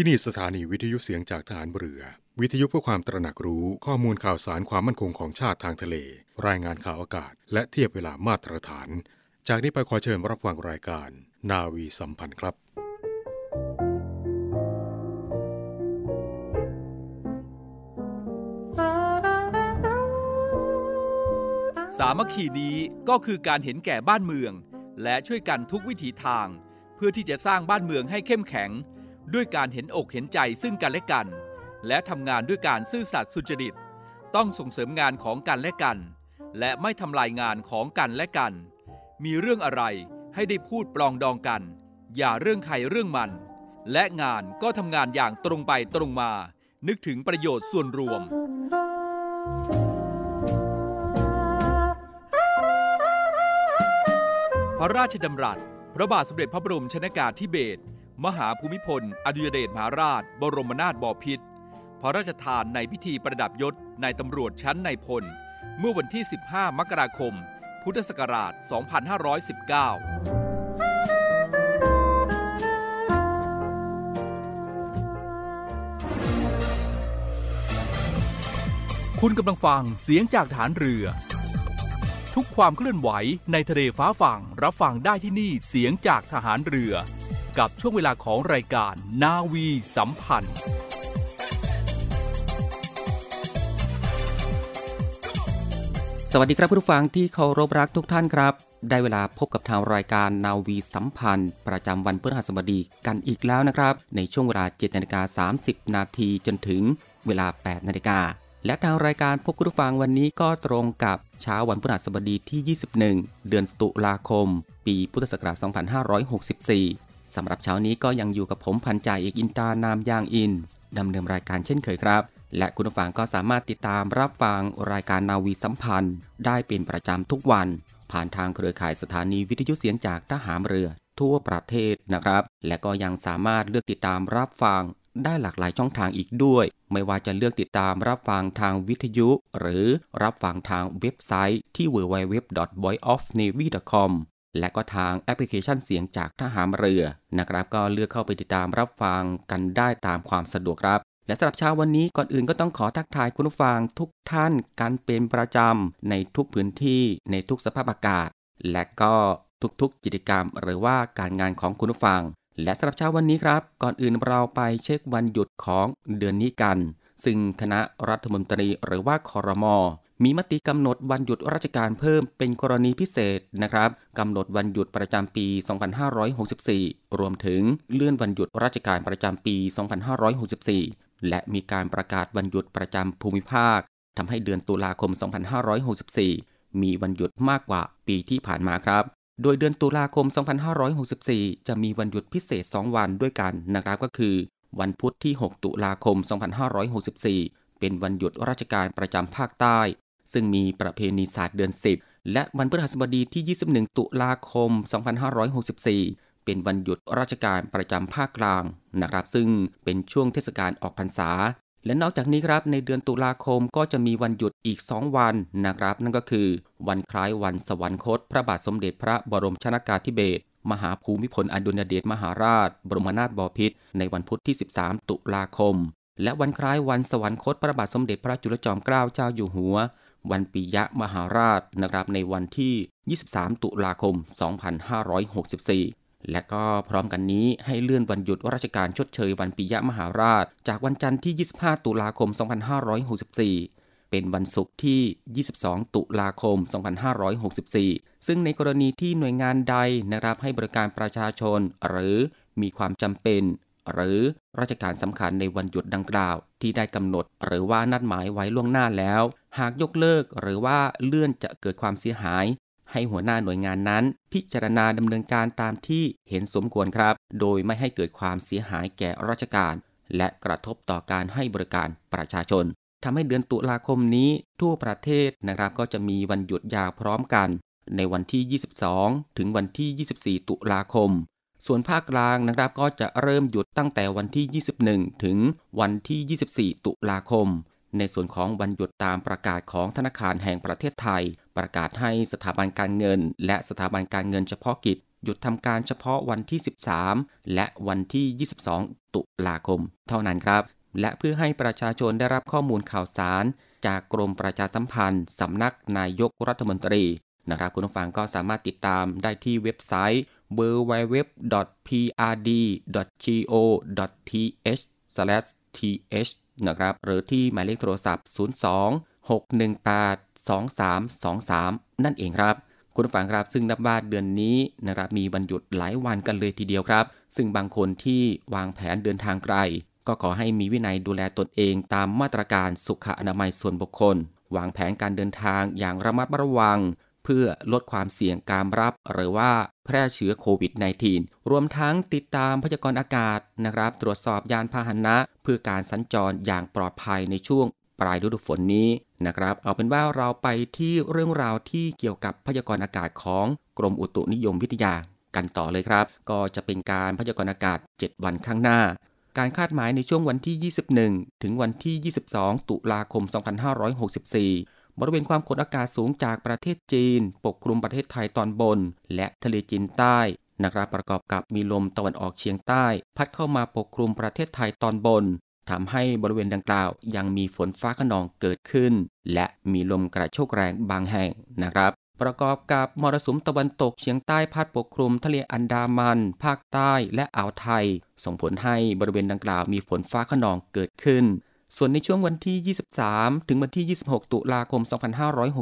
ที่นี่สถานีวิทยุเสียงจากฐานเรือ วิทยุเพื่อความตระหนักรู้ข้อมูลข่าวสารความมั่นคงของชาติทางทะเล รายงานข่าวอากาศ และเทียบเวลามาตรฐาน จากนี้ไปขอเชิญรับฟังรายการ นาวีสัมพันธ์ครับสามัคคีนี้ก็คือการเห็นแก่บ้านเมือง และช่วยกันทุกวิถีทาง เพื่อที่จะสร้างบ้านเมืองให้เข้มแข็ง ด้วยการเห็นอกเห็นใจซึ่งกันและกัน และทำงานด้วยการซื่อสัตย์สุจริต ต้องส่งเสริมงานของกันและกัน และไม่ทำลายงานของกันและกัน มีเรื่องอะไรให้ได้พูดปลองดองกัน อย่าเรื่องใครเรื่องมัน และงานก็ทำงานอย่างตรงไปตรงมา นึกถึงประโยชน์ส่วนรวมพระราชดำรัส พระบาทสมเด็จพระบรมชนากาธิเบศร มหาภูมิพล อดุยเดชมหาราช บรมนาถบพิตรพระราชทานในพิธีประดับยศนายตำรวจชั้นนายพล เมื่อวันที่ 15 มกราคม พุทธศักราช 2519คุณกำลังฟังเสียงจากฐานเรือ ทุกความเคลื่อนไหวในทะเลฟ้าฝั่งรับฟังได้ที่นี่เสียงจากทหารเรือ กับช่วงเวลาของรายการนาวีสัมพันธ์สวัสดีครับผู้ฟังที่เคารพรักทุกท่านครับ ได้เวลาพบกับทางรายการนาวีสัมพันธ์ ประจำวันพฤหัสบดีกันอีกแล้วนะครับ ในช่วงเวลา7นาฬิกา30 นาทีจนถึงเวลา 8 นาฬิกา และทางรายการพบคุณผู้ฟังวันนี้ก็ตรงกับเช้าวันพฤหัสบดีที่ 21 เดือนตุลาคม ปีพุทธศักราช 2564 สำหรับเช้านี้ก็ยังอยู่กับผมพันจ่ายเอกอินตานามยางอินดำเนินรายการเช่นเคยครับ และคุณผู้ฟังก็สามารถติดตามรับฟังรายการนาวีสัมพันธ์ ได้เป็นประจำทุกวัน ผ่านทางเครือข่ายสถานีวิทยุเสียงจากทหารเรือ ทั่วประเทศนะครับ และก็ยังสามารถเลือกติดตามรับฟัง ได้หลากหลายช่องทางอีกด้วย ไม่ว่าจะเลือกติดตามรับฟังทางวิทยุ หรือรับฟังทางเว็บไซต์ที่ www.voiceofnavy.com และก็ทางแอปพลิเคชันเสียงจากทหารเรือนะครับ ก็เลือกเข้าไปติดตามรับฟังกันได้ตามความสะดวกครับ และสำหรับเช้าวันนี้ก่อนอื่นก็ต้องขอทักทายคุณผู้ฟังทุกท่านกันเป็นประจำในทุกพื้นที่ในทุกสภาพอากาศ และก็ทุกๆกิจกรรม หรือว่าการงานของคุณผู้ฟัง และสำหรับเช้าวันนี้ครับ ก่อนอื่นเราไปเช็ควันหยุดของเดือนนี้กัน ซึ่งคณะรัฐมนตรีหรือว่าคอรมอ มีมติกำหนดวันหยุดราชการเพิ่มเป็นกรณีพิเศษนะครับกำหนดวันหยุดประจำปี 2564 รวมถึงเลื่อนวันหยุดราชการประจำปี 2564 และมีการประกาศวันหยุดประจำภูมิภาคทำให้เดือนตุลาคม 2564 มีวันหยุดมากกว่าปีที่ผ่านมาครับ โดยเดือนตุลาคม 2564 จะมีวันหยุดพิเศษ 2 วันด้วยกันนะครับก็คือ วันพุธที่ 6 ตุลาคม 2564 เป็นวันหยุดราชการประจำภาคใต้ ซึ่งมีประเพณีศาสตร์เดือน 10 และวันพฤหัสบดีที่ 21 ตุลาคม 2564 เป็นวันหยุดราชการประจำภาคกลางนะครับ ซึ่งเป็นช่วงเทศกาลออกพรรษา และนอกจากนี้ครับในเดือนตุลาคมก็จะมีวันหยุดอีก 2 วันนะครับ นั่นก็คือ วันคล้ายวันสวรรคต พระบาทสมเด็จพระบรมชนากาธิเบศรมหาภูมิพลอดุลยเดชมหาราช บรมนาถบพิตรในวันพุธที่ 13 ตุลาคม และวันคล้ายวันสวรรคตพระบาทสมเด็จพระจุลจอมเกล้าเจ้าอยู่หัว วันปิยะมหาราชนะครับในวันที่ 23 ตุลาคม 2564 และก็พร้อมกันนี้ให้เลื่อนวันหยุดราชการชดเชยวันปิยะมหาราช จากวันจันทร์ที่ 25 ตุลาคม 2564 เป็นวันศุกร์ที่ 22 ตุลาคม 2564 ซึ่งในกรณีที่หน่วยงานใดนะครับให้บริการประชาชน หรือมีความจำเป็น หรือราชการสำคัญในวันหยุดดังกล่าว ที่ได้กำหนดหรือว่านัดหมายไว้ล่วงหน้าแล้ว หากยกเลิกหรือว่าเลื่อนจะเกิดความเสียหาย ให้หัวหน้าหน่วยงานนั้น พิจารณาดำเนินการตามที่เห็นสมควรครับ โดยไม่ให้เกิดความเสียหายแก่ราชการ และกระทบต่อการให้บริการประชาชนทำให้เดือนตุลาคมนี้ทั่วประเทศนะครับก็จะมีวันหยุดยาวพร้อมกัน ในวันที่ 22 ถึงวันที่ 24 ตุลาคม ส่วนภาคกลางนะครับก็จะเริ่มหยุดตั้งแต่วันที่ 21 ถึงวันที่ 24 ตุลาคม ในส่วนของวันหยุดตามประกาศของธนาคารแห่งประเทศไทย ประกาศให้สถาบันการเงิน และสถาบันการเงินเฉพาะกิจ หยุดทำการเฉพาะวันที่ 13 และวันที่ 22 ตุลาคม เท่านั้นครับ และเพื่อให้ประชาชนได้รับข้อมูลข่าวสาร จากกรมประชาสัมพันธ์สำนักนายกรัฐมนตรีนะครับคุณผู้ฟังก็สามารถติดตามได้ที่เว็บไซต์ www.prd.go.th/th นะครับ หรือที่หมายเลขโทรศัพท์ 02 618 2323 นั่นเองครับ คุณผู้ฟังครับซึ่งนับว่าเดือนนี้นะครับมีวันหยุดหลายวันกันเลยทีเดียวครับ ซึ่งบางคนที่วางแผนเดินทางไกล ก็ขอให้มีวินัยดูแลตนเองตามมาตรการสุขอนามัยส่วนบุคคล วางแผนการเดินทางอย่างระมัดระวัง พื่อลดความเสี่ยงการรับ หรือว่าแพร่เชื้อโควิด -19 รวมทั้งติดตามพยากรณ์อากาศนะครับ ตรวจสอบยานพาหนะ เพื่อการสัญจรอย่างปลอดภัยในช่วงปลายฤดูฝนนี้นะครับ เอาเป็นว่าเราไปที่เรื่องราวที่เกี่ยวกับพยากรณ์อากาศของกรมอุตุนิยมวิทยากันต่อเลยครับ ก็จะเป็นการพยากรณ์อากาศ 7 วันข้างหน้า การคาดหมายในช่วงวันที่ 21 ถึงวันที่ 22 ตุลาคม 2564 บริเวณความกดอากาศสูงจากประเทศจีน ปกคลุมประเทศไทยตอนบน และทะเลจีนใต้นะครับประกอบกับมีลมตะวันออกเฉียงใต้ พัดเข้ามาปกคลุมประเทศไทยตอนบนทำให้บริเวณดังกล่าว ยังมีฝนฟ้าขนองเกิดขึ้น และมีลมกระโชกแรงบางแห่งนะครับ ประกอบกับมรสุมตะวันตกเฉียงใต้พัดปกคลุมทะเลอันดามัน ภาคใต้และอ่าวไทย ส่งผลให้บริเวณดังกล่าวมีฝนฟ้าขนองเกิดขึ้น ส่วนในช่วงวันที่ 23 ถึงวันที่ 26 ตุลาคม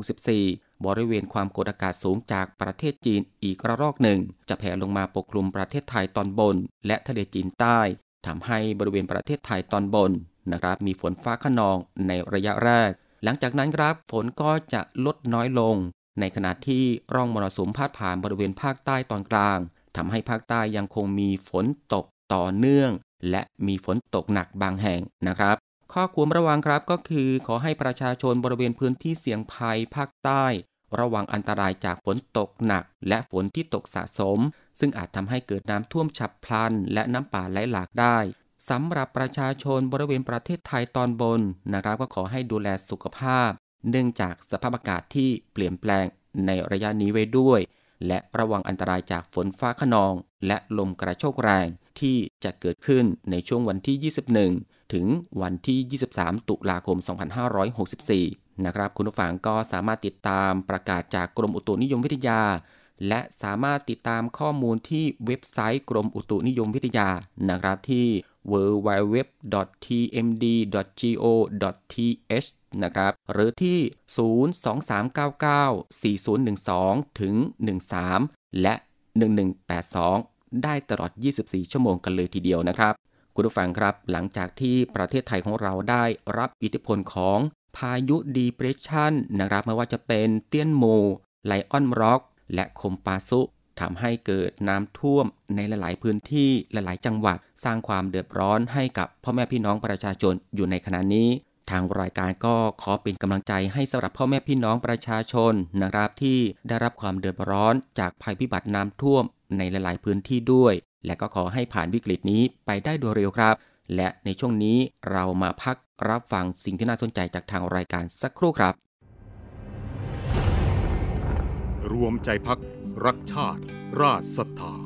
2564 บริเวณความกดอากาศสูงจากประเทศจีนอีกระลอกหนึ่ง จะแผ่ลงมาปกคลุมประเทศไทยตอนบน และทะเลจีนใต้ทำให้บริเวณประเทศไทยตอนบนนะครับมีฝนฟ้าขนองในระยะแรก หลังจากนั้นครับฝนก็จะลดน้อยลง ในขณะที่ร่องมรสุมพาดผ่านบริเวณภาคใต้ตอนกลางทำให้ภาคใต้ยังคงมีฝนตกต่อเนื่อง และมีฝนตกหนักบางแห่งนะครับ ข้อควรระวังครับก็คือ ขอให้ประชาชนบริเวณพื้นที่เสี่ยงภัยภาคใต้ ระวังอันตรายจากฝนตกหนัก และฝนที่ตกสะสม ซึ่งอาจทำให้เกิดน้ำท่วมฉับพลัน และน้ำป่าไหลหลากได้สำหรับประชาชนบริเวณประเทศไทยตอนบนนะครับก็ขอให้ดูแลสุขภาพ เนื่องจากสภาพอากาศที่เปลี่ยนแปลงในระยะนี้ไว้ด้วย และระวังอันตรายจากฝนฟ้าขนอง และลมกระโชกแรงที่จะเกิดขึ้นในช่วงวันที่ 21 ถึงวันที่ 23 ตุลาคม 2564 นะครับ คุณผู้ฟังก็สามารถติดตามประกาศจากกรมอุตุนิยมวิทยา และสามารถติดตามข้อมูลที่เว็บไซต์กรมอุตุนิยมวิทยานะครับที่ www.tmd.go.th นะครับหรือที่ 023994012 ถึง 13 และ 1182 ได้ตลอด 24 ชั่วโมงกันเลยทีเดียวนะครับ คุณผู้ฟังครับ หลังจากที่ประเทศไทยของเราได้รับอิทธิพลของพายุดีเพรสชันนะครับไม่ว่าจะเป็นเตี้ยนหมู่ไลออนร็อก และคมปาซุทำให้เกิดน้ำท่วมในหลาย ๆ พื้นที่หลาย ๆ จังหวัด สร้างความเดือดร้อนให้กับพ่อแม่พี่น้องประชาชนอยู่ในขณะนี้ ทางรายการก็ขอเป็นกำลังใจให้สำหรับพ่อแม่พี่น้องประชาชนนะครับที่ได้รับความเดือดร้อนจากภัยพิบัติน้ำท่วมในหลาย ๆ พื้นที่ด้วย และก็ขอให้ผ่านวิกฤตนี้ไปได้โดยเร็วครับ และในช่วงนี้เรามาพักรับฟังสิ่งที่น่าสนใจจากทางรายการสักครู่ครับ รวมใจพักรักชาติ ราชศรัทธา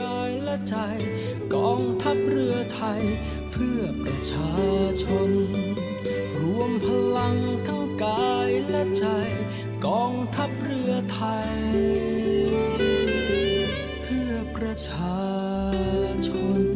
กายและใจ กองทัพเรือไทย เพื่อประชาชน รวมพลังทั้งกายและใจ กองทัพเรือไทย เพื่อประชาชน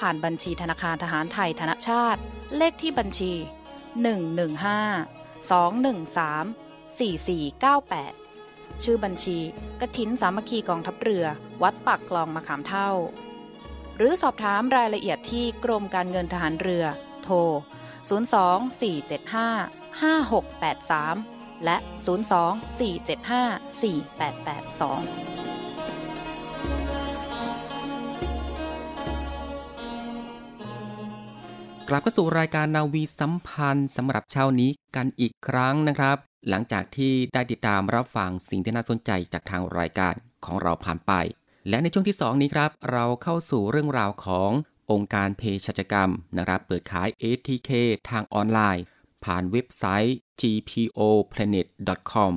ผ่านบัญชีธนาคารทหารไทยธนชาติ เลขที่บัญชี 115 213 4498 ชื่อบัญชีกระถินสามัคคีกองทัพเรือ วัดปากคลองมะขามเท่า หรือสอบถามรายละเอียดที่กรมการเงินทหารเรือ โทร 024755683 และ 024754882 กลับเข้าสู่รายการนาวีสัมพันธ์สำหรับเช้านี้กันอีกครั้งนะครับ หลังจากที่ได้ติดตามรับฟังสิ่งที่น่าสนใจจากทางรายการของเราผ่านไป และในช่วงที่ 2 นี้ครับ เราเข้าสู่เรื่องราวขององค์การเพศรัชกรรมนะครับ เปิดขาย ATK ทางออนไลน์ ผ่านเว็บไซต์ gpoplanet.com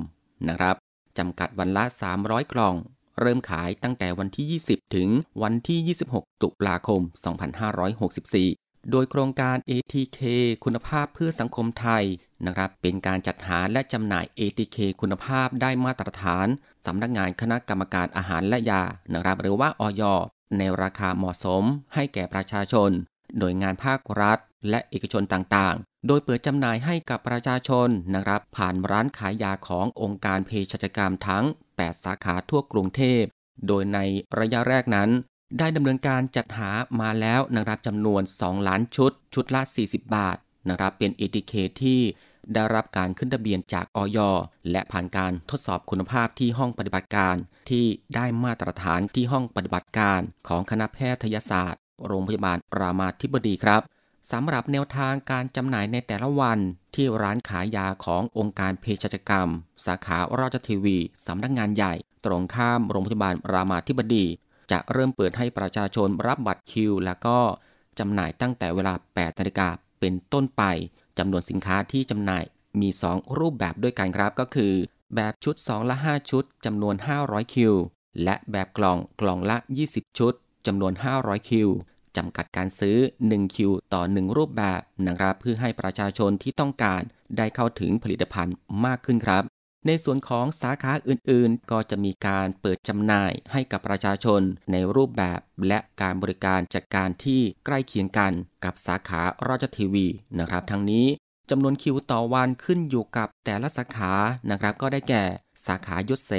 นะครับจำกัดวันละ 300 กล่อง เริ่มขายตั้งแต่วันที่ 20 ถึงวันที่ 26 ตุลาคม 2564 โดยโครงการ ATK คุณภาพเพื่อสังคมไทยนะครับเป็นการจัดหาและจำหน่าย ATK คุณภาพได้มาตรฐานสำนักงานคณะกรรมการอาหารและยานะครับหรือว่าอยในราคาเหมาะสมให้แก่ประชาชนโดยงานภาครัฐ และเอกชนต่างๆ โดยเปิดจำหน่ายให้กับประชาชนนะครับผ่านร้านขายยาขององค์การเภสัชกรรมทั้ง 8 สาขาทั่วกรุงเทพ โดยในระยะแรกนั้น ได้ดำเนินการจัดหามาแล้วนะครับจำนวน 2 ล้านชุด ชุดละ 40 บาทนะครับเป็นเอติเคที่ได้รับการขึ้นทะเบียนจากอยและผ่านการทดสอบคุณภาพที่ห้องปฏิบัติการ ที่ได้มาตรฐานที่ห้องปฏิบัติการ ของคณะแพทยศาสตร์ โรงพยาบาลรามาธิบดีครับสำหรับแนวทางการจำหน่ายในแต่ละวัน ที่ร้านขายยาขององค์การเภสัชกรรม สาขาราชทีวีสำนักงานใหญ่ ตรงข้ามโรงพยาบาลรามาธิบดี จะเริ่มเปิดให้ประชาชนรับบัตรคิว แล้วก็จำหน่ายตั้งแต่เวลา 8 นาฬิกาเป็นต้นไปจำนวนสินค้าที่จำหน่ายมี 2 รูปแบบด้วยกันครับก็คือ แบบชุด 2 ละ 5 ชุดจำนวน 500 คิว และแบบกล่องกล่องละ 20 ชุดจำนวน 500 คิวจำกัดการซื้อ 1 คิว ต่อ 1 รูปแบบนะครับ เพื่อให้ประชาชนที่ต้องการได้เข้าถึงผลิตภัณฑ์มากขึ้นครับ ในส่วนของสาขาอื่นๆ ก็จะมีการเปิดจำหน่ายให้กับประชาชนในรูปแบบและการบริการจัดการที่ใกล้เคียงกันกับสาขาราชทีวีนะครับ ทั้งนี้จำนวนคิวต่อวันขึ้นอยู่กับแต่ละสาขานะครับ ก็ได้แก่ สาขายศเส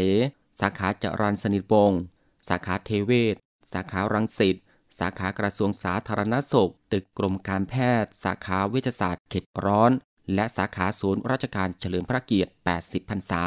สาขาจรันสนิทวงศ์สาขาเทเวศ สาขารังสิตสาขากระทรวงสาธารณสุข ตึกกรมการแพทย์ สาขาเวชศาสตร์เขตร้อน และสาขาศูนย์ราชการเฉลิมพระเกียรติ 80 พรรษา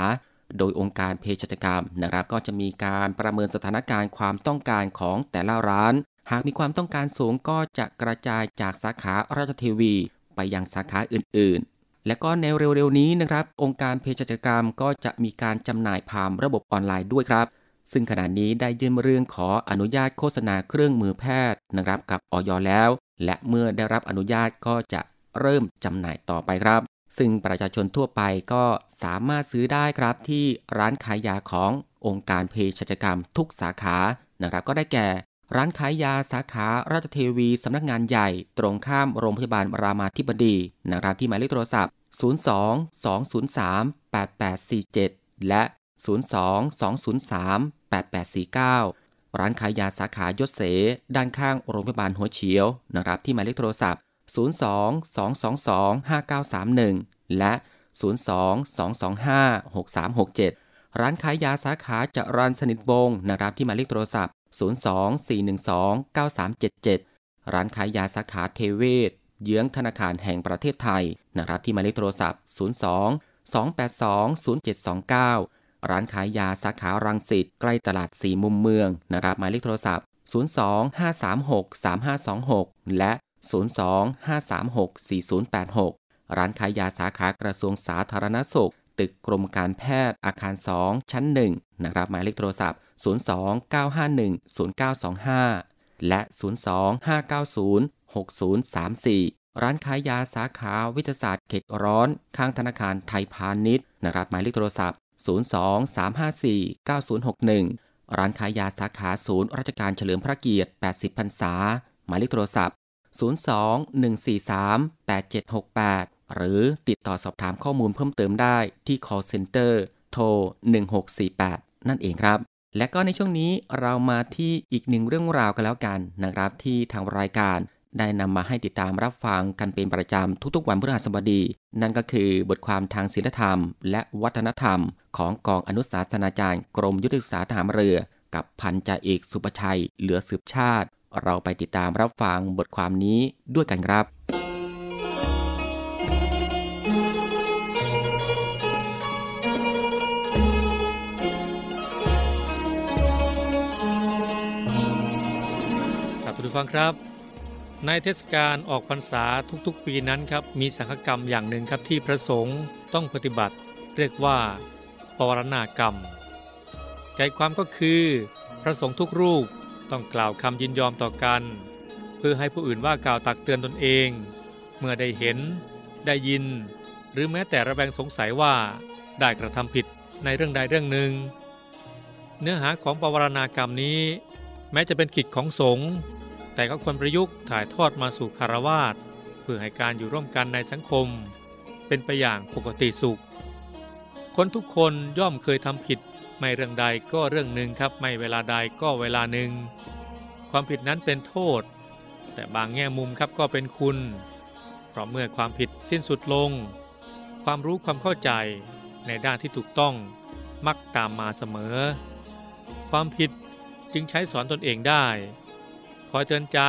โดยองค์การเภสัชกรรมนะครับก็จะมีการประเมินสถานการณ์ความต้องการของแต่ละร้าน หากมีความต้องการสูงก็จะกระจายจากสาขาราชทีวี ไปยังสาขาอื่นๆ และก็ในเร็วๆนี้นะครับ องค์การเภสัชกรรมก็จะมีการจำหน่ายผ่านระบบออนไลน์ด้วยครับซึ่งขณะนี้ได้ยื่นเรื่องขออนุญาตโฆษณาเครื่องมือแพทย์นะครับกับออยแล้ว และเมื่อได้รับอนุญาตก็จะ เริ่มจำหน่ายต่อไปครับ ซึ่งประชาชนทั่วไปก็สามารถซื้อได้ครับที่ร้านขายยาขององค์การเภสัชกรรมทุกสาขานะครับก็ได้แก่ ร้านขายยาสาขาราชเทวีสำนักงานใหญ่ ตรงข้ามโรงพยาบาลรามาธิบดีนะครับที่หมายเลขโทรศัพท์ 02 203 8847 และ 02 203 8849 ร้านขายยาสาขายศเส ด้านข้างโรงพยาบาลหัวเฉียวนะครับที่หมายเลขโทรศัพท์ 02 222 5931 และ 02 225 6367 ร้านขายยาสาขาจะรันสนิทวงศ์นะครับที่หมายเลขโทรศัพท์ 02 412 9377 ร้านขายยาสาขาเทเวศ เยื้องธนาคารแห่งประเทศไทยนะครับที่หมายเลขโทรศัพท์ 02 282 0729 ร้านขายยาสาขารังสิตใกล้ตลาดสีมุมเมืองนะครับหมายเลขโทรศัพท์ 02 536 3526 และ 02 536 4086 ร้านขายยาสาขากระทรวงสาธารณสุข ตึกกรมการแพทย์อาคาร 2 ชั้น 1 นะครับ หมายเลขโทรศัพท์ 02 951 0925 และ 02 590 6034 ร้านขายยาสาขาวิทยาศาสตร์เขตร้อน ข้างธนาคารไทยพาณิชย์นะครับ หมายเลขโทรศัพท์ 023549061 ร้านขายยาสาขาศูนย์ราชการเฉลิมพระเกียรติ 80พรรษา หมายเลขโทรศัพท์ 021438768 หรือติดต่อสอบถามข้อมูลเพิ่มเติมได้ที่ call center โทร 1648 นั่นเองครับ และก็ในช่วงนี้เรามาที่อีกหนึ่งเรื่องราวกันแล้วกันนะครับที่ทางรายการได้นำมาให้ติดตามรับฟังกันเป็นประจำทุกๆวันพฤหัสบดี นั่นก็คือบทความทางศิลธรรม และวัฒนธรรม ของกองอนุสาสนาจารย์ กรมยุทธศึกษาทหารเรือ กับพันจ่าเอกสุประชัย เหลือสืบชาติ เราไปติดตามรับฟังบทความนี้ด้วยกันครับ ครับทุกฟังครับ ในเทศกาลออกพรรษาทุกๆ ปีนั้นครับ มีสังฆกรรมอย่างหนึ่งครับที่พระสงฆ์ต้องปฏิบัติ เรียกว่าปวารณากรรม ใจความก็คือพระสงฆ์ทุกรูป ต้องกล่าวคำยินยอมต่อกัน เพื่อให้ผู้อื่นว่ากล่าวตักเตือนตนเอง เมื่อได้เห็น ได้ยิน หรือแม้แต่ระแวงสงสัยว่าได้กระทำผิดในเรื่องใดเรื่องหนึ่ง เนื้อหาของปวารณากรรมนี้ แม้จะเป็นกิจของสงฆ์แต่ก็ควรประยุกต์ถ่ายทอดมาสู่คารวาสเพื่อให้การอยู่ร่วมกันในสังคม เป็นไปอย่างปกติสุข คนทุกคนย่อมเคยทำผิด ไม่เรื่องใดก็เรื่องหนึ่งครับ ไม่เวลาใดก็เวลาหนึ่งความผิดนั้นเป็นโทษ แต่บางแง่มุมครับก็เป็นคุณ เพราะเมื่อความผิดสิ้นสุดลง ความรู้ความเข้าใจในด้านที่ถูกต้องมักตามมาเสมอ ความผิดจึงใช้สอนตนเองได้คอยเตือนใจ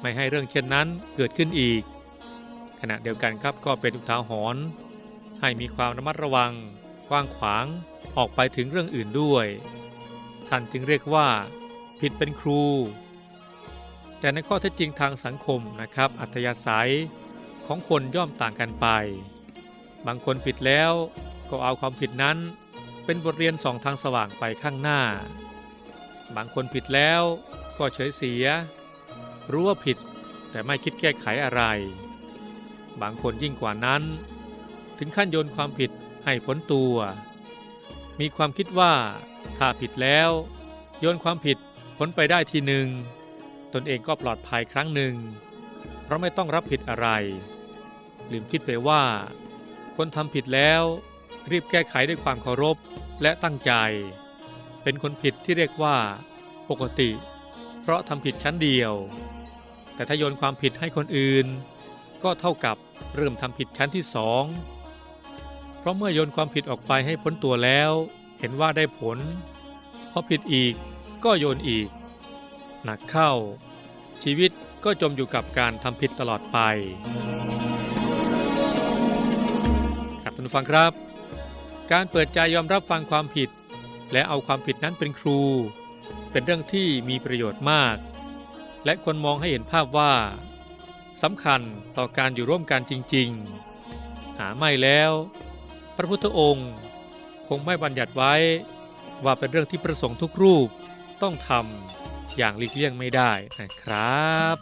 ไม่ให้เรื่องเช่นนั้นเกิดขึ้นอีก ขณะเดียวกันครับก็เป็นอุทาหรณ์ให้มีความระมัดระวัง กว้างขวาง ออกไปถึงเรื่องอื่นด้วย ท่านจึงเรียกว่า ผิดเป็นครู แต่ในข้อเท็จจริงทางสังคมนะครับ อัธยาศัยของคนย่อมต่างกันไป บางคนผิดแล้วก็เอาความผิดนั้น เป็นบทเรียนสองทางสว่างไปข้างหน้า บางคนผิดแล้วก็เฉยเสีย รู้ว่าผิดแต่ไม่คิดแก้ไขอะไร บางคนยิ่งกว่านั้น ถึงขั้นโยนความผิดให้พ้นตัว มีความคิดว่าถ้าผิดแล้ว โยนความผิดพ้นไปได้ทีหนึ่ง ตนเองก็ปลอดภัยครั้งหนึ่ง เพราะไม่ต้องรับผิดอะไร ลืมคิดไปว่า คนทำผิดแล้ว รีบแก้ไขด้วยความเคารพและตั้งใจ เป็นคนผิดที่เรียกว่า ปกติ เพราะทำผิดชั้นเดียว แต่ถ้าโยนความผิดให้คนอื่น ก็เท่ากับเริ่มทำผิดชั้นที่สอง เพราะเมื่อโยนความผิดออกไปให้พ้นตัวแล้ว เห็นว่าได้ผลพอผิดอีกก็โยนอีก หนักเข้า ชีวิตก็จมอยู่กับการทำผิดตลอดไป ครับท่านฟังครับ การเปิดใจยอมรับฟังความผิด และเอาความผิดนั้นเป็นครู เป็นเรื่องที่มีประโยชน์มาก และควรมองให้เห็นภาพว่าสำคัญต่อการอยู่ร่วมกันจริง ๆ หาไม่แล้ว พระพุทธองค์ คงไม่บัญญัติไว้ว่าเป็นเรื่องที่ประสงค์ทุกรูปต้องทำอย่างหลีกเลี่ยงไม่ได้นะครับ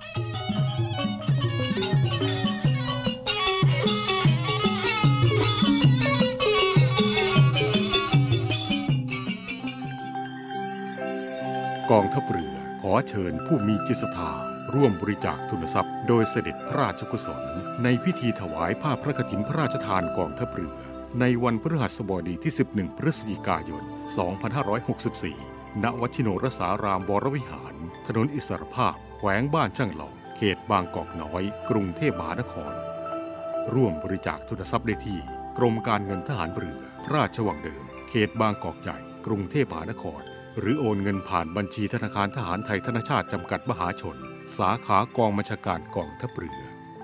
กองทัพเรือขอเชิญผู้มีจิตศรัทธาร่วมบริจาคทุนทรัพย์ โดยเสด็จพระราชกุศล ในพิธีถวายผ้าพระกฐินพระราชทานกองทัพเรือ ในวันพฤหัสบดีที่ 11 พฤศจิกายน 2564 ณวชิโนรสารามวรวิหาร ถนนอิสรภาพ แขวงบ้านช่างหลอเขตบางกอกน้อย กรุงเทพมหานคร ร่วมบริจาคทุนทรัพย์ได้ที่ กรมการเงินทหารเรือ พระราชวังเดิม เขตบางกอกใหญ่ กรุงเทพมหานคร หรือโอนเงินผ่านบัญชีธนาคารทหารไทยธนชาติจำกัดมหาชน สาขากองบัญชาการกองทัพเรือ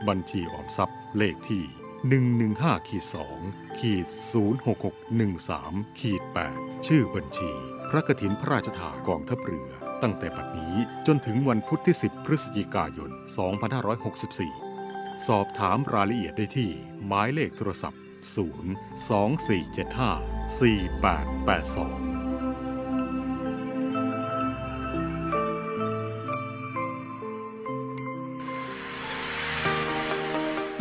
บัญชีออมทรัพย์เลขที่ 115ขีด2ขีด06613ขีด8ชื่อบัญชี พระกฐินพระราชทานกองทัพเรือ ตั้งแต่บัดนี้จนถึงวันพุธที่ 10 พฤศจิกายน 2564 สอบถามรายละเอียดได้ที่หมายเลขโทรศัพท์ 024754882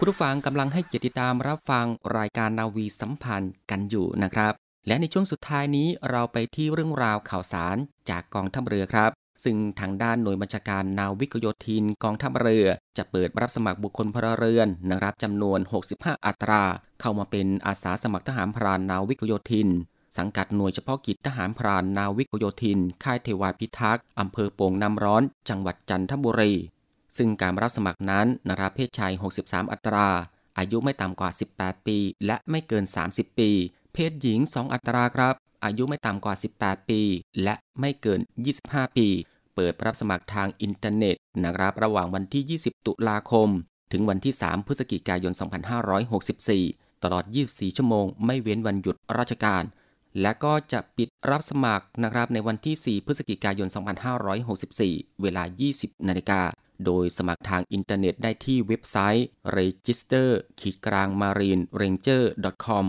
คุณผู้ฟังกำลังให้เกียรติตามรับฟังรายการนาวีสัมพันธ์กันอยู่นะครับ และในช่วงสุดท้ายนี้เราไปที่เรื่องราวข่าวสารจากกองทัพเรือครับ ซึ่งทางด้านหน่วยบัญชาการนาวิกโยธินกองทัพเรือ จะเปิดรับสมัครบุคคลพลเรือนนะครับจำนวน 65 อัตรา เข้ามาเป็นอาสาสมัครทหารพรานนาวิกโยธิน สังกัดหน่วยเฉพาะกิจทหารพรานนาวิกโยธิน ค่ายเทวาพิทักษ์อำเภอโป่งน้ำร้อน จังหวัดจันทบุรี ซึ่งการรับสมัครนั้นนะครับเพศชาย 63 อัตรา อายุไม่ต่ำกว่า 18 ปี และไม่เกิน 30 ปี เพศหญิง 2 อัตราครับ อายุไม่ต่ำกว่า 18 ปี และไม่เกิน 25 ปี เปิดรับสมัครทางอินเทอร์เน็ตนะครับระหว่างวันที่ 20 ตุลาคม ถึงวันที่ 3 พฤศจิกายน 2564 ตลอด 24 ชั่วโมง ไม่เว้นวันหยุดราชการ และก็จะปิดรับสมัครนะครับในวันที่ 4 พฤศจิกายน 2564 เวลา 20 นาฬิกา โดยสมัครทางอินเทอร์เน็ตได้ที่เว็บไซต์ register ขีดกลาง marine ranger com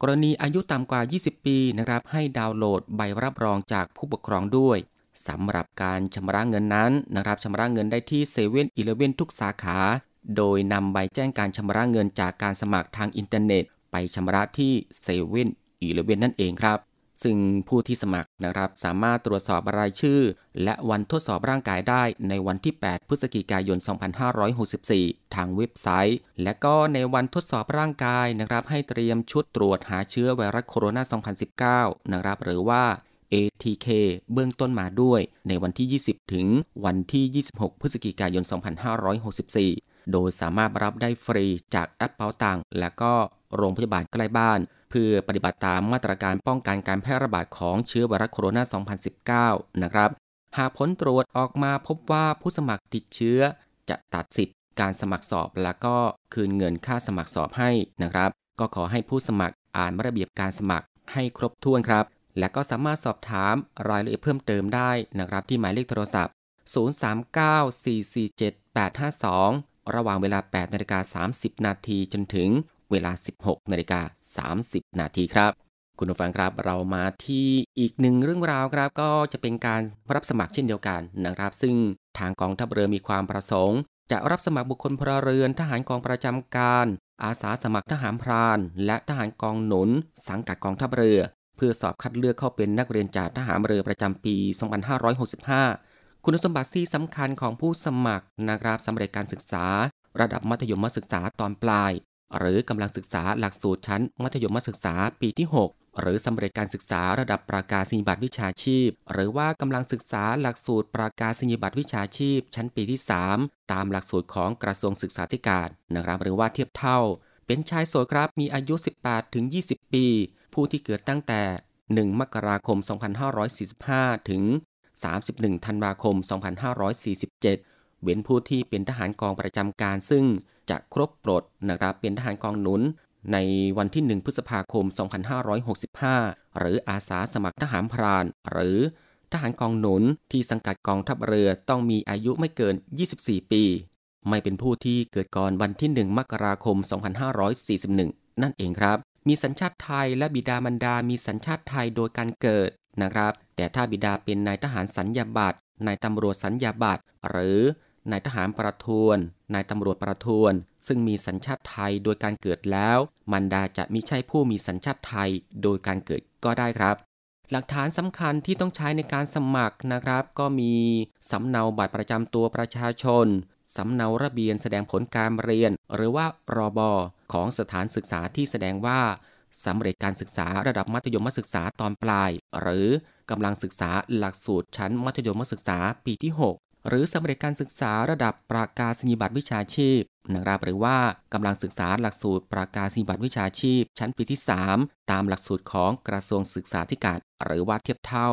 กรณีอายุต่ำกว่า 20 ปีนะครับ ให้ดาวน์โหลดใบรับรองจากผู้ปกครองด้วยสำหรับการชำระเงินนั้นนะครับชำระเงินได้ที่เซเว่นอีเลเวนทุกสาขา โดยนำใบแจ้งการชำระเงินจากการสมัครทางอินเทอร์เน็ต ไปชำระที่เซเว่นอีเลเว่นนั่นเองครับ ซึ่งผู้ที่สมัครนะครับ สามารถตรวจสอบรายชื่อ และวันทดสอบร่างกายได้ในวันที่ 8 พฤศจิกายน 2564 ทางเว็บไซต์ และก็ในวันทดสอบร่างกายนะครับ ให้เตรียมชุดตรวจหาเชื้อไวรัสโคโรนา 2019 นะครับ หรือว่า ATK เบื้องต้นมาด้วย ในวันที่ 20 ถึงวันที่ 26 พฤศจิกายน 2564 โดยสามารถรับได้ฟรีจากแอปเป๋าตังและก็โรงพยาบาลใกล้บ้าน พื่อปฏิบัติตามมาตรการป้องกันการแพร่ระบาดของเชื้อไวรัสโคโรนา 2019 นะครับ หากผลตรวจออกมาพบว่าผู้สมัครติดเชื้อ จะตัดสิทธิ์การสมัครสอบแล้วก็คืนเงินค่าสมัครสอบให้นะครับ ก็ขอให้ผู้สมัครอ่านระเบียบการสมัครให้ครบถ้วนครับ และก็สามารถสอบถามรายละเอียดเพิ่มเติมได้นะครับ ที่หมายเลขโทรศัพท์ 039-447-852 ระหว่างเวลา 8นาฬิกา30 นาทีจนถึง เวลา 16นาฬิกา30 นาทีครับ คุณผู้ฟังครับเรามาที่อีกหนึ่งเรื่องราวครับ ก็จะเป็นการรับสมัครเช่นเดียวกันนะครับ ซึ่งทางกองทัพเรือมีความประสงค์ จะรับสมัครบุคคลพลเรือนทหารกองประจำการ อาสาสมัครทหารพราน และทหารกองหนุน สังกัดกองทัพเรือ เพื่อสอบคัดเลือกเข้าเป็นนักเรียนจากทหารเรือประจำปี 2565คุณสมบัติที่สำคัญของผู้สมัครนะครับสำเร็จการศึกษา ระดับมัธยมศึกษาตอนปลาย หรือกำลังศึกษาหลักสูตรชั้น มัธยมศึกษาปีที่ 6 หรือสำเร็จการศึกษาระดับประกาศนียบัตรวิชาชีพ หรือว่ากำลังศึกษาหลักสูตรประกาศนียบัตรวิชาชีพ ชั้นปีที่ 3 ตามหลักสูตรของกระทรวงศึกษาธิการนะครับหรือว่าเทียบเท่า เป็นชายโสดครับมีอายุ 18 ถึง 20 ปี ผู้ที่เกิดตั้งแต่ 1 มกราคม 2545 ถึง 31 ธันวาคม 2547 เว้นผู้ที่เป็นทหารกองประจำการซึ่ง จะครบปลดนะครับเป็นทหารกองหนุน ในวันที่ 1 พฤษภาคม 2565 หรืออาสาสมัครทหารพราน หรือทหารกองหนุนที่สังกัดกองทัพเรือต้องมีอายุไม่เกิน 24 ปี ไม่เป็นผู้ที่เกิดก่อนวันที่ 1 มกราคม 2541 นั่นเองครับ มีสัญชาติไทยและบิดามารดา มีสัญชาติไทยโดยการเกิดนะครับ แต่ถ้าบิดาเป็นนายทหารสัญญาบัตรนายตำรวจสัญญาบัตรหรือ นายทหารประทวน นายตำรวจประทวน ซึ่งมีสัญชาติไทยโดยการเกิดแล้ว มันดาจะมิใช่ผู้มีสัญชาติไทยโดยการเกิดก็ได้ครับ หลักฐานสำคัญที่ต้องใช้ในการสมัครนะครับ ก็มีสำเนาบัตรประจำตัวประชาชนสำเนาระเบียนแสดงผลการเรียน หรือว่ารอบอของสถานศึกษาที่แสดงว่าสำเร็จการศึกษาระดับมัธยมศึกษาตอนปลาย หรือกำลังศึกษาหลักสูตรชั้นมัธยมศึกษาปีที่6 หรือสำเร็จการศึกษาระดับประกาศนียบัตรวิชาชีพนะครับหรือว่ากำลังศึกษาหลักสูตรประกาศนียบัตรวิชาชีพ ชั้นปีที่ 3 ตามหลักสูตรของกระทรวงศึกษาธิการ หรือว่าเทียบเท่า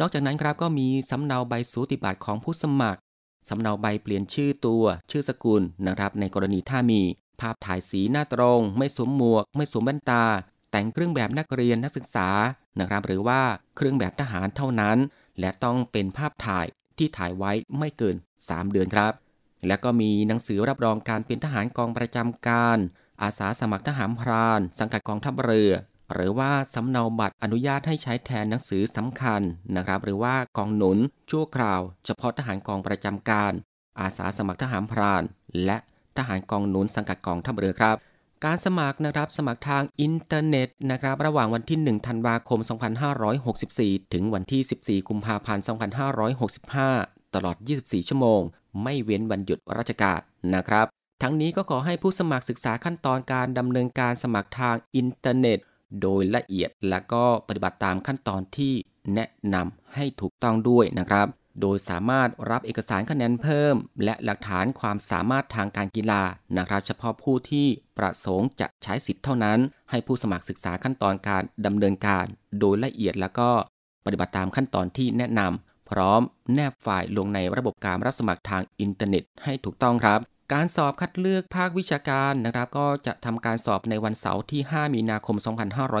นอกจากนั้นครับก็มีสำเนาใบสูติบัตรของผู้สมัครสำเนาใบเปลี่ยนชื่อตัว ชื่อสกุลนะครับในกรณีถ้ามี ภาพถ่ายสีหน้าตรง ไม่สวมหมวก ไม่สวมแว่นตา แต่งเครื่องแบบนักเรียนนักศึกษานะครับหรือว่าเครื่องแบบทหารเท่านั้น และต้องเป็นภาพถ่าย ที่ถ่ายไว้ไม่เกิน 3 เดือนครับ และก็มีหนังสือรับรองการเป็นทหารกองประจำการ อาสาสมัครทหารพราน สังกัดกองทัพเรือ หรือว่าสำเนาบัตรอนุญาตให้ใช้แทนหนังสือสำคัญนะครับ หรือว่ากองหนุน ชั่วคราว เฉพาะทหารกองประจำการ อาสาสมัครทหารพราน และทหารกองหนุนสังกัดกองทัพเรือครับ การสมัครนะครับสมัครทางอินเทอร์เน็ตนะครับระหว่างวันที่ 1 ธันวาคม 2564 ถึงวันที่ 14 กุมภาพันธ์ 2565 ตลอด 24 ชั่วโมง ไม่เว้นวันหยุดราชการนะครับ ทั้งนี้ก็ขอให้ผู้สมัครศึกษาขั้นตอนการดำเนินการสมัครทางอินเทอร์เน็ต โดยละเอียดและก็ปฏิบัติตามขั้นตอนที่แนะนำให้ถูกต้องด้วยนะครับ โดยสามารถรับเอกสารคะแนนเพิ่ม และหลักฐานความสามารถทางการกีฬานะครับเฉพาะผู้ที่ประสงค์จะใช้สิทธิ์เท่านั้น ให้ผู้สมัครศึกษาขั้นตอนการดำเนินการ โดยละเอียดแล้วก็ปฏิบัติตามขั้นตอนที่แนะนำพร้อมแนบไฟล์ลงในระบบการรับสมัครทางอินเทอร์เน็ตให้ถูกต้องครับ การสอบคัดเลือกภาควิชาการนะครับ ก็จะทำการสอบในวันเสาร์ที่ 5 มีนาคม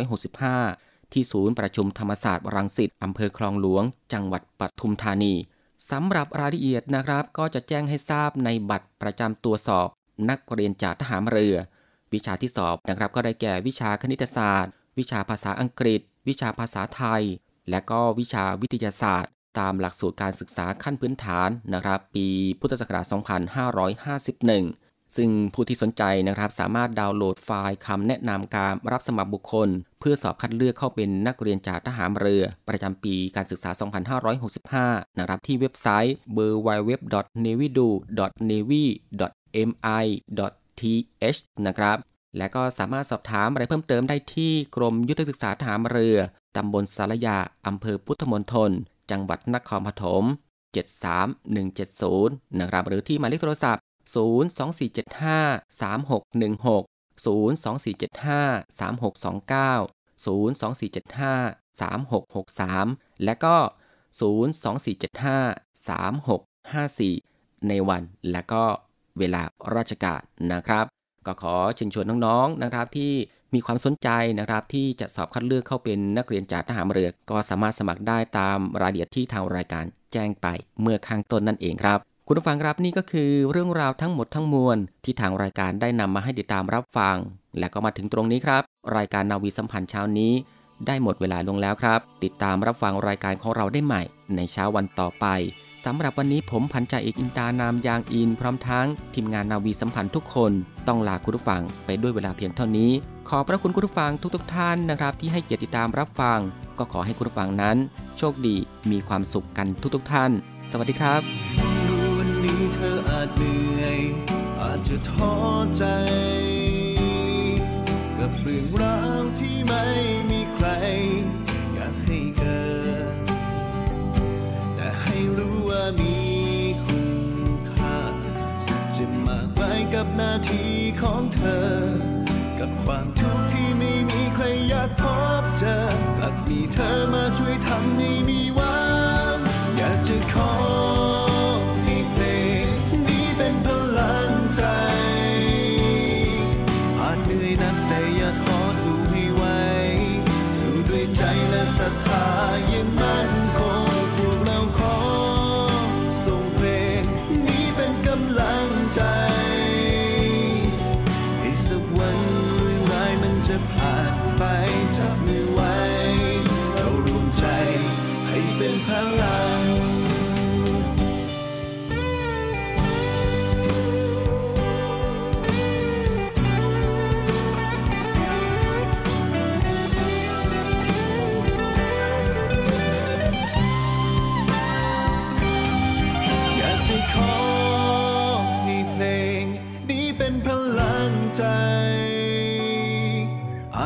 2565 ที่ศูนย์ประชุมธรรมศาสตร์รังสิตอำเภอคลองหลวง จังหวัดปทุมธานีสำหรับรายละเอียดนะครับก็จะแจ้งให้ทราบในบัตรประจำตัวสอบ นักเรียนจากทหารเรือ วิชาที่สอบนะครับก็ได้แก่วิชาคณิตศาสตร์ วิชาภาษาอังกฤษ วิชาภาษาไทย และก็วิชาวิทยาศาสตร์ ตามหลักสูตรการศึกษาขั้นพื้นฐานนะครับ ปีพุทธศักราช 2551 ซึ่งผู้ที่สนใจนะครับสามารถดาวน์โหลดไฟล์คำแนะนำการรับสมัครบุคคล เพื่อสอบคัดเลือกเข้าเป็นนักเรียนจากทหารเรือ ประจำปีการศึกษา 2565 นะครับที่เว็บไซต์ www.navy.navy.mi.th นะครับ และก็สามารถสอบถามอะไรเพิ่มเติมได้ที่กรมยุทธศึกษาทหารเรือ ตำบลสารยา อำเภอพุทธมณฑล จังหวัดนครปฐม 73170 นะครับ หรือที่หมายเลขโทรศัพท์ 02475 3616 02475 3629 02475 3663 และก็ 02475 3654 ในวันและก็เวลาราชการนะครับ ก็ขอเชิญชวนน้องๆนะครับที่มีความสนใจนะครับที่จะสอบคัดเลือกเข้าเป็นนักเรียนจากทหารเรือ ก็สามารถสมัครได้ตามรายละเอียดที่ทางรายการแจ้งไปเมื่อข้างต้นนั่นเองครับ คุณผู้ฟังครับนี่ก็คือเรื่องราวทั้งหมดทั้งมวลที่ทางรายการได้นำมาให้ติดตามรับฟัง และก็มาถึงตรงนี้ครับ รายการนาวีสัมพันธ์เช้านี้ ได้หมดเวลาลงแล้วครับ ติดตามรับฟังรายการของเราได้ใหม่ ในเช้าวันต่อไปสำหรับวันนี้ผมพันจ่าเอกอินตานามยางอิน พร้อมทั้งทีมงานนาวีสัมพันธ์ทุกคน ต้องลาคุณผู้ฟังไปด้วยเวลาเพียงเท่านี้ ขอพระคุณคุณผู้ฟังทุกๆทท่านนะครับ ที่ให้เกียรติติดตามรับฟัง ก็ขอให้คุณผู้ฟังนั้น โชคดีมีความสุขกันทุกๆทท่าน สวัสดีครับ นี้เธออาจเหนื่อย อาจจะท้อใจ กับเรื่องราวที่ไม่มีใคร อยากให้เกิด แต่ให้รู้ว่ามีคุณค่าสุดจะมากไปกับหน้าที่ของเธอ กับความทุกข์ที่ไม่มีใครอยากพบเจอกลับมีเธอ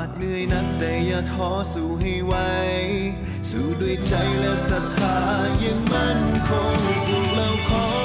าจเหนื่อยนักแต่อย่าท้อสู้ให้ไวสู้ด้วยใจและศรัทธายังมั่นคงพวกเราขอ